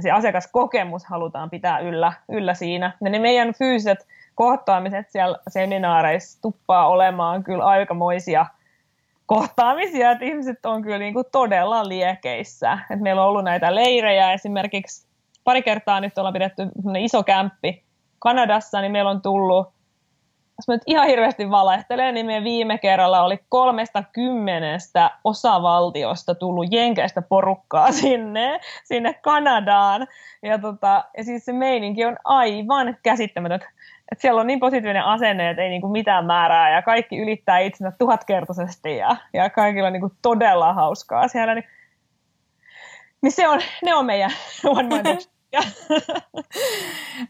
se asiakaskokemus halutaan pitää yllä, yllä siinä. Ja ne meidän fyysiset kohtaamiset siellä seminaareissa tuppaa olemaan kyllä aikamoisia kohtaamisia, että ihmiset on kyllä niin kuin todella liekeissä. Et meillä on ollut näitä leirejä esimerkiksi pari kertaa nyt ollaan pidetty iso kämppi Kanadassa, niin meillä on tullut jos mä nyt ihan hirveästi valehtelen, niin me viime kerralla oli kolmesta kymmenestä osavaltiosta tullut jenkeistä porukkaa sinne, sinne Kanadaan. Ja, tota, ja siis se meininki on aivan käsittämätön. Et siellä on niin positiivinen asenne, että ei niinku mitään määrää ja kaikki ylittää itsensä tuhatkertaisesti ja, ja kaikilla on niinku todella hauskaa siellä. Niin, niin se on, ne on meidän One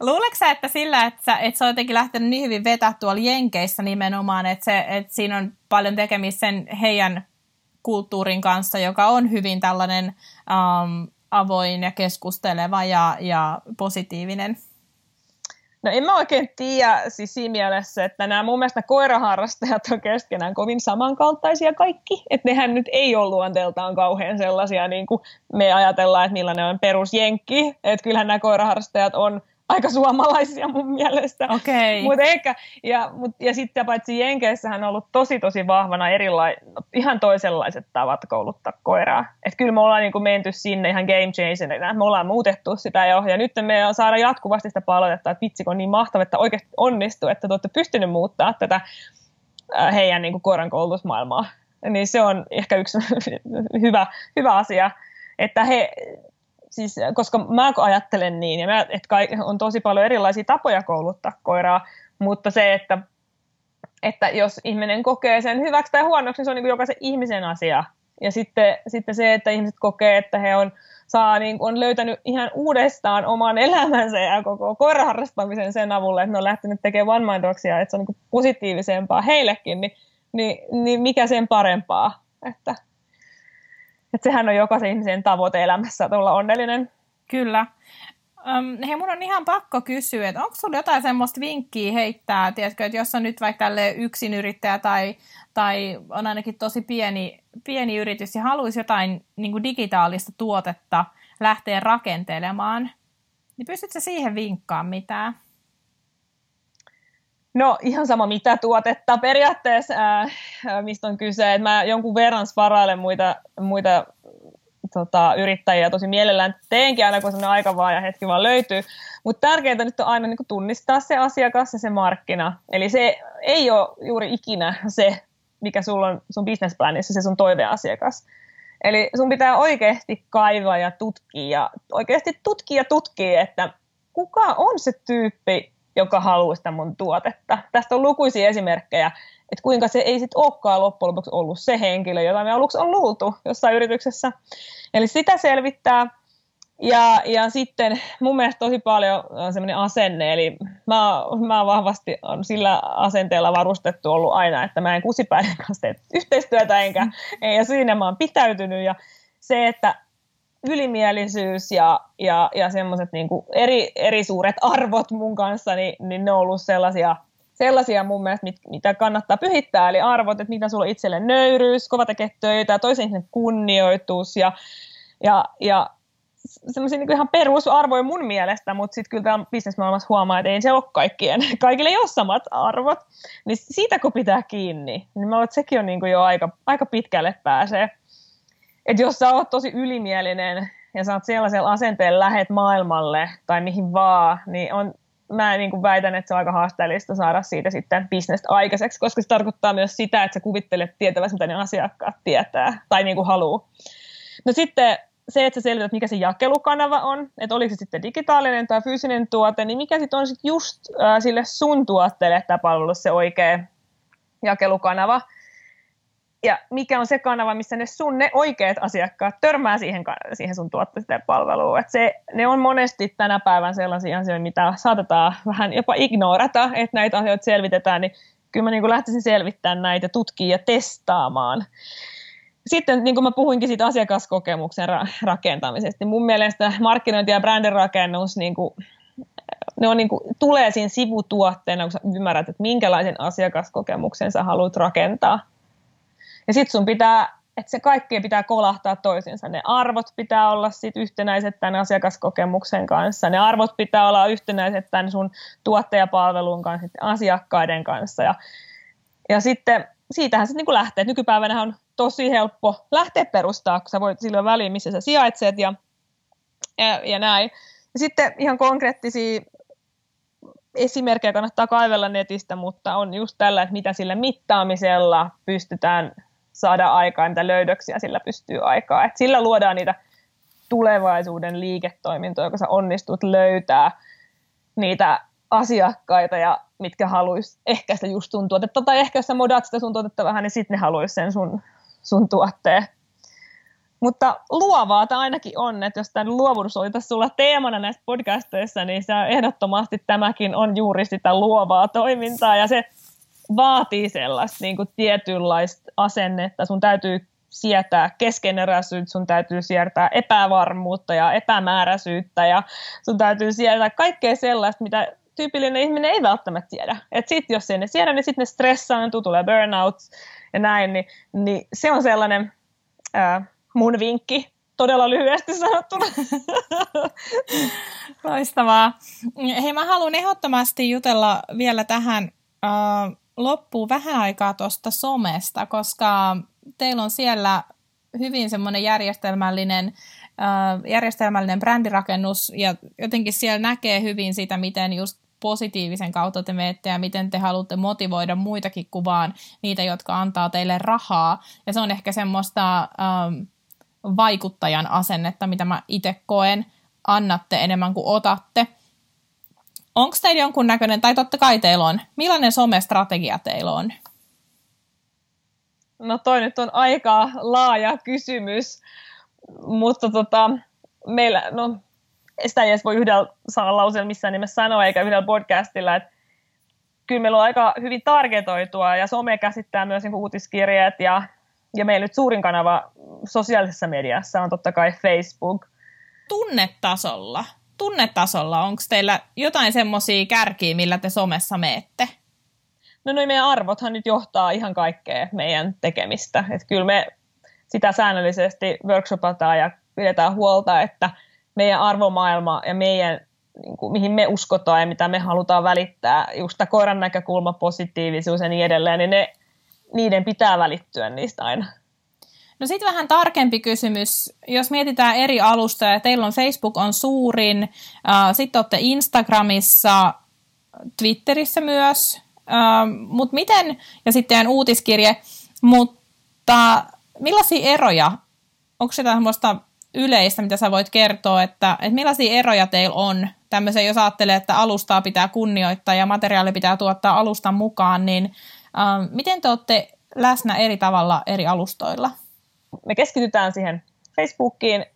Luuletko sä, että sillä, että sä, että sä oot jotenkin lähtenyt niin hyvin vetää tuolla Jenkeissä nimenomaan, että, se, että siinä on paljon tekemistä sen heidän kulttuurin kanssa, joka on hyvin tällainen um, avoin ja keskusteleva ja, ja positiivinen? No en mä oikein tiedä siis siinä mielessä, että nämä mun mielestä koiraharrastajat on keskenään kovin samankaltaisia kaikki. Että nehän nyt ei ole luonteeltaan kauhean sellaisia, niin kuin me ajatellaan, että millainen on perusjenkki. Että kyllähän nämä koiraharrastajat on aika suomalaisia mun mielestä. Okay. Mut ehkä, ja, mut, ja sitten paitsi Jenkeissähän on ollut tosi tosi vahvana erilai, ihan toisenlaiset tavat kouluttaa koiraa. Että kyllä me ollaan niinku menty sinne ihan game changerina. Me ollaan muutettu sitä jo ja nyt me saada jatkuvasti sitä palautetta, että vitsi on niin mahtava, että oikeasti onnistuu, että te olette pystynyt muuttaa tätä heidän niinku koiran koulutusmaailmaa. Niin se on ehkä yksi hyvä, hyvä asia, että he siis, koska mä ajattelen niin, ja mä, että kai, on tosi paljon erilaisia tapoja kouluttaa koiraa, mutta se, että, että jos ihminen kokee sen hyväksi tai huonoksi, niin se on niin jokaisen ihmisen asia. Ja sitten, sitten se, että ihmiset kokee, että he on, saa, niin on löytänyt ihan uudestaan oman elämänsä ja koko koiraharrastamisen sen avulla, että ne on lähtenyt tekemään one mind että se on niin positiivisempaa heillekin, niin, niin, niin mikä sen parempaa. Että että sehän on jokaisen ihmisen tavoite elämässä, olla onnellinen. Kyllä. Um, hei, mun on ihan pakko kysyä, että onko sulla jotain semmoista vinkkiä heittää, tiedätkö, että jos on nyt vaikka tälle yrittäjä tai, tai on ainakin tosi pieni, pieni yritys ja haluaisi jotain niin digitaalista tuotetta lähteä rakentelemaan, niin pystytkö siihen vinkkaamaan mitään? No ihan sama mitä tuotetta periaatteessa, äh, mistä on kyse. Et mä jonkun verran sparailen muita, muita tota, yrittäjiä tosi mielellään teenkin aina, kun sellainen aika vaan ja hetki vaan löytyy. Mutta tärkeintä nyt on aina niin tunnistaa se asiakas ja se markkina. Eli se ei ole juuri ikinä se, mikä sulla on sun businessplanissa, se sun toiveasiakas. Eli sun pitää oikeasti kaivaa ja tutkia oikeasti tutkia ja tutkia, että kuka on se tyyppi, joka haluaa sitä mun tuotetta. Tästä on lukuisia esimerkkejä, että kuinka se ei sitten olekaan loppujen lopuksi ollut se henkilö, jota me aluksi on luultu jossain yrityksessä. Eli sitä selvittää. Ja, ja sitten mun mielestä tosi paljon on semmoinen asenne, eli mä, mä vahvasti on sillä asenteella varustettu ollut aina, että mä en kusipäinen kanssa tee yhteistyötä, enkä, ja siinä mä oon pitäytynyt, ja se, että ylimielisyys ja, ja, ja semmoiset niin eri, eri suuret arvot mun kanssa, niin, niin ne on ollut sellaisia, sellaisia mun mielestä, mit, mitä kannattaa pyhittää, eli arvot, että mitä sulla on itselle nöyryys, kova tekee töitä, toisen ihmisen kunnioitus ja, ja, ja semmoisia niin ihan perusarvoja mun mielestä, mutta sitten kyllä täällä bisnesmaailmassa huomaa, että ei se ole kaikkien, kaikille ei ole samat arvot, niin siitä kun pitää kiinni, niin mä että sekin on niin jo aika, aika pitkälle pääsee että jos sä oot tosi ylimielinen ja oot sellaisella asenteella lähet maailmalle tai mihin vaan, niin on mä niin kuin väitän, että se on aika haasteellista saada siitä sitten bisnestä aikaiseksi, koska se tarkoittaa myös sitä, että sä kuvittelet tietäväsi, mitä ne asiakkaat tietää tai niin kuin haluaa. No sitten se, että sä selvität, mikä se jakelukanava on, että oliko se sitten digitaalinen tai fyysinen tuote, niin mikä sitten on sitten just äh, sille sun tuotteelle tämä palvelu se oikea jakelukanava. Ja mikä on se kanava, missä ne sun ne oikeat asiakkaat törmää siihen, siihen sun tuotteeseen palveluun. Et se, ne on monesti tänä päivän sellaisia asioita, mitä saatetaan vähän jopa ignorata, että näitä asioita selvitetään, niin kyllä mä niin lähtisin selvittämään näitä, tutkimaan ja testaamaan sitten niin kuin mä puhuinkin siitä asiakaskokemuksen ra- rakentamisesta, niin mun mielestä markkinointi ja brändirakennus niin kuin, ne on niin kuin, tulee siinä sivutuotteena, kun sä ymmärrät, että minkälaisen asiakaskokemuksen sä haluat rakentaa. Ja sitten sun pitää, että se kaikkea pitää kolahtaa toisiinsa. Ne arvot pitää olla sit yhtenäiset tämän asiakaskokemuksen kanssa. Ne arvot pitää olla yhtenäiset tämän sun tuottajapalvelun kanssa, asiakkaiden kanssa. Ja, ja sitten siitähän se niin kuin lähtee. Nykypäivänä on tosi helppo lähteä perustaa, kun sä voit silloin väliin, missä sä sijaitset ja, ja, ja näin. Ja sitten ihan konkreettisia esimerkkejä kannattaa kaivella netistä, mutta on just tällä, että mitä sillä mittaamisella pystytään saada aikaan, mitä löydöksiä sillä pystyy aikaa. Et sillä luodaan niitä tulevaisuuden liiketoimintoja, kun sä onnistut löytää niitä asiakkaita, ja mitkä haluaisi ehkäistä just sun tuotetta, tai ehkä jos sä modaat sitä sun tuotetta vähän, niin sitten ne haluaisi sen sun sun tuotteen. Mutta luovaa tämä ainakin on, että jos tämä luovuus oli tässä sulla teemana näissä podcasteissa, niin se ehdottomasti tämäkin on juuri sitä luovaa toimintaa ja se vaatii sellaista niin kuin tietynlaista asennetta. Sun täytyy sietää keskeneräisyyttä, sun täytyy sietää epävarmuutta ja epämääräisyyttä ja sun täytyy sietää kaikkea sellaista, mitä tyypillinen ihminen ei välttämättä tiedä. Et sit jos ei ne siedä, niin sitten ne stressaantuu, tulee burnout ja näin, niin, niin se on sellainen ää, mun vinkki todella lyhyesti sanottuna. Loistavaa. Hei, mä haluan ehdottomasti jutella vielä tähän äh, loppuun vähän aikaa tuosta somesta, koska teillä on siellä hyvin semmoinen järjestelmällinen, järjestelmällinen brändirakennus ja jotenkin siellä näkee hyvin sitä, miten just positiivisen kautta te menette ja miten te haluatte motivoida muitakin kuvaan niitä, jotka antaa teille rahaa. Ja se on ehkä semmoista ähm, vaikuttajan asennetta, mitä mä itse koen, annatte enemmän kuin otatte. Onko teillä jonkunnäköinen, tai totta kai teillä on, millainen somestrategia teillä on? No toi nyt on aika laaja kysymys, mutta tota, meillä, no sitä ei edes voi yhdellä sanalla lauseella missään nimessä sanoa, eikä yhdellä podcastilla, että kyllä meillä on aika hyvin targetoitua, ja some käsittää myös niin uutiskirjeet, ja, ja meillä nyt suurin kanava sosiaalisessa mediassa on totta kai Facebook. Tunnetasolla, tunnetasolla, onko teillä jotain semmoisia kärkiä, millä te somessa meette? No noin meidän arvothan nyt johtaa ihan kaikkea meidän tekemistä. Että kyllä me sitä säännöllisesti workshopataan ja pidetään huolta, että – meidän arvomaailma ja meidän, niin kuin, mihin me uskotaan ja mitä me halutaan välittää, just tämä koiran näkökulma, positiivisuus ja niin edelleen, niin ne, niiden pitää välittyä niistä aina. No sitten vähän tarkempi kysymys. Jos mietitään eri alustoja, teillä on Facebook on suurin, äh, sitten olette Instagramissa, Twitterissä myös, äh, mutta miten, ja sitten uutiskirje, mutta millaisia eroja, onko se tämmöistä yleistä, mitä sä voit kertoa, että, että millaisia eroja teillä on tämmöisen, jos ajattelee, että alustaa pitää kunnioittaa ja materiaali pitää tuottaa alustan mukaan, niin äh, miten te olette läsnä eri tavalla eri alustoilla? Me keskitytään siihen Facebookiin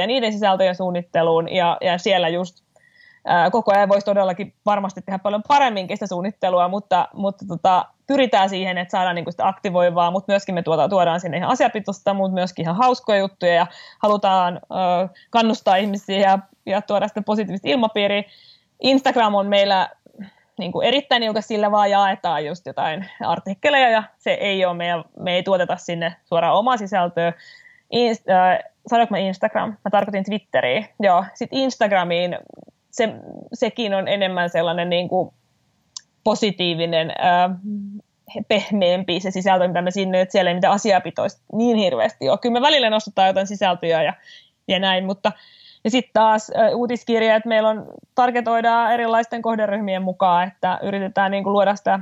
ja niiden sisältöjen suunnitteluun ja, ja siellä just koko ajan voisi todellakin varmasti tehdä paljon paremminkin sitä suunnittelua, mutta, mutta tota, pyritään siihen, että saadaan niinku sitä aktivoivaa, mutta myöskin me tuota, tuodaan sinne ihan asiapitosta, mutta myöskin ihan hauskoja juttuja ja halutaan ö, kannustaa ihmisiä ja, ja tuoda sitä positiivista ilmapiiriä. Instagram on meillä niin kuin erittäin niukas sillä vaan jaetaan just jotain artikkeleja ja se ei ole meidän, me ei tuoteta sinne suoraan omaa sisältöä. Inst, äh, sanoinko mä Instagram? Mä tarkoitin Twitteriä. Joo, sitten Instagramiin se, sekin on enemmän sellainen niin kuin positiivinen, ää, pehmeämpi se sisältö, mitä me sinne, että siellä ei mitään asiapitoista niin hirveästi ole. Kyllä me välillä nostetaan jotain sisältöjä ja, ja näin, mutta Ja sitten taas uutiskirjeet meillä on, targetoidaan erilaisten kohderyhmien mukaan, että yritetään niin kuin luoda sitä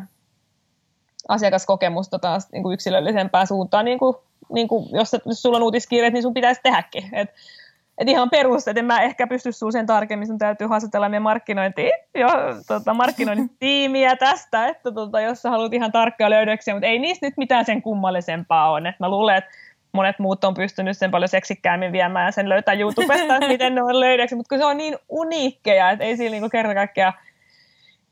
asiakaskokemusta taas niin kuin yksilöllisempään suuntaan. Niin kuin, niin kuin, jos, jos sulla on uutiskirjeet, niin sun pitäisi tehdäkin. Et, et ihan perus, että en mä ehkä pysty sun sen tarkemmin, sun täytyy haastatella meidän markkinointi, jo, tota, markkinointitiimiä tästä, että tota, jos sä haluat ihan tarkkaa löydöksiä, mutta ei niistä nyt mitään sen kummallisempaa ole. Et mä luulen, että monet muut on pystynyt sen paljon seksikkäämmin viemään ja sen löytää YouTubesta, että miten ne on löydöksi, mutta kun se on niin uniikkeja, että ei siinä niinku kerta kaikkiaan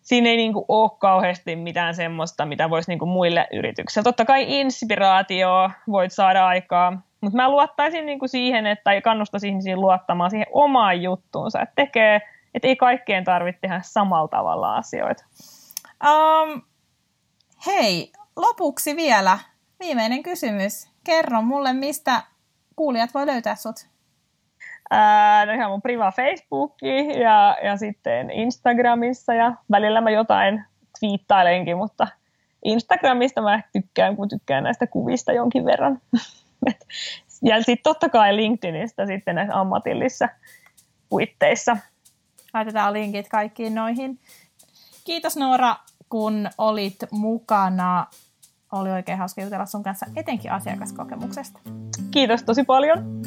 siinä ei niinku ole kauheasti mitään semmoista, mitä voisi niinku muille yrityksille. Totta kai inspiraatio voit saada aikaa, mutta mä luottaisin niinku siihen, että ei kannustaisin ihmisiä luottamaan siihen omaan juttuunsa, että tekee, että ei kaikkeen tarvitse tehdä samalla tavalla asioita. Um, hei, lopuksi vielä viimeinen kysymys. Kerro mulle, mistä kuulijat voi löytää sut? Ää, no ihan mun priva Facebooki ja, ja sitten Instagramissa ja välillä mä jotain twiittailenkin, mutta Instagramista mä tykkään, kun tykkään näistä kuvista jonkin verran. ja sitten totta kai LinkedInistä sitten näissä ammatillisissa puitteissa. Laitetaan linkit kaikkiin noihin. Kiitos Noora, kun olit mukana. Oli oikein hauska jutella sun kanssa etenkin asiakaskokemuksesta. Kiitos tosi paljon.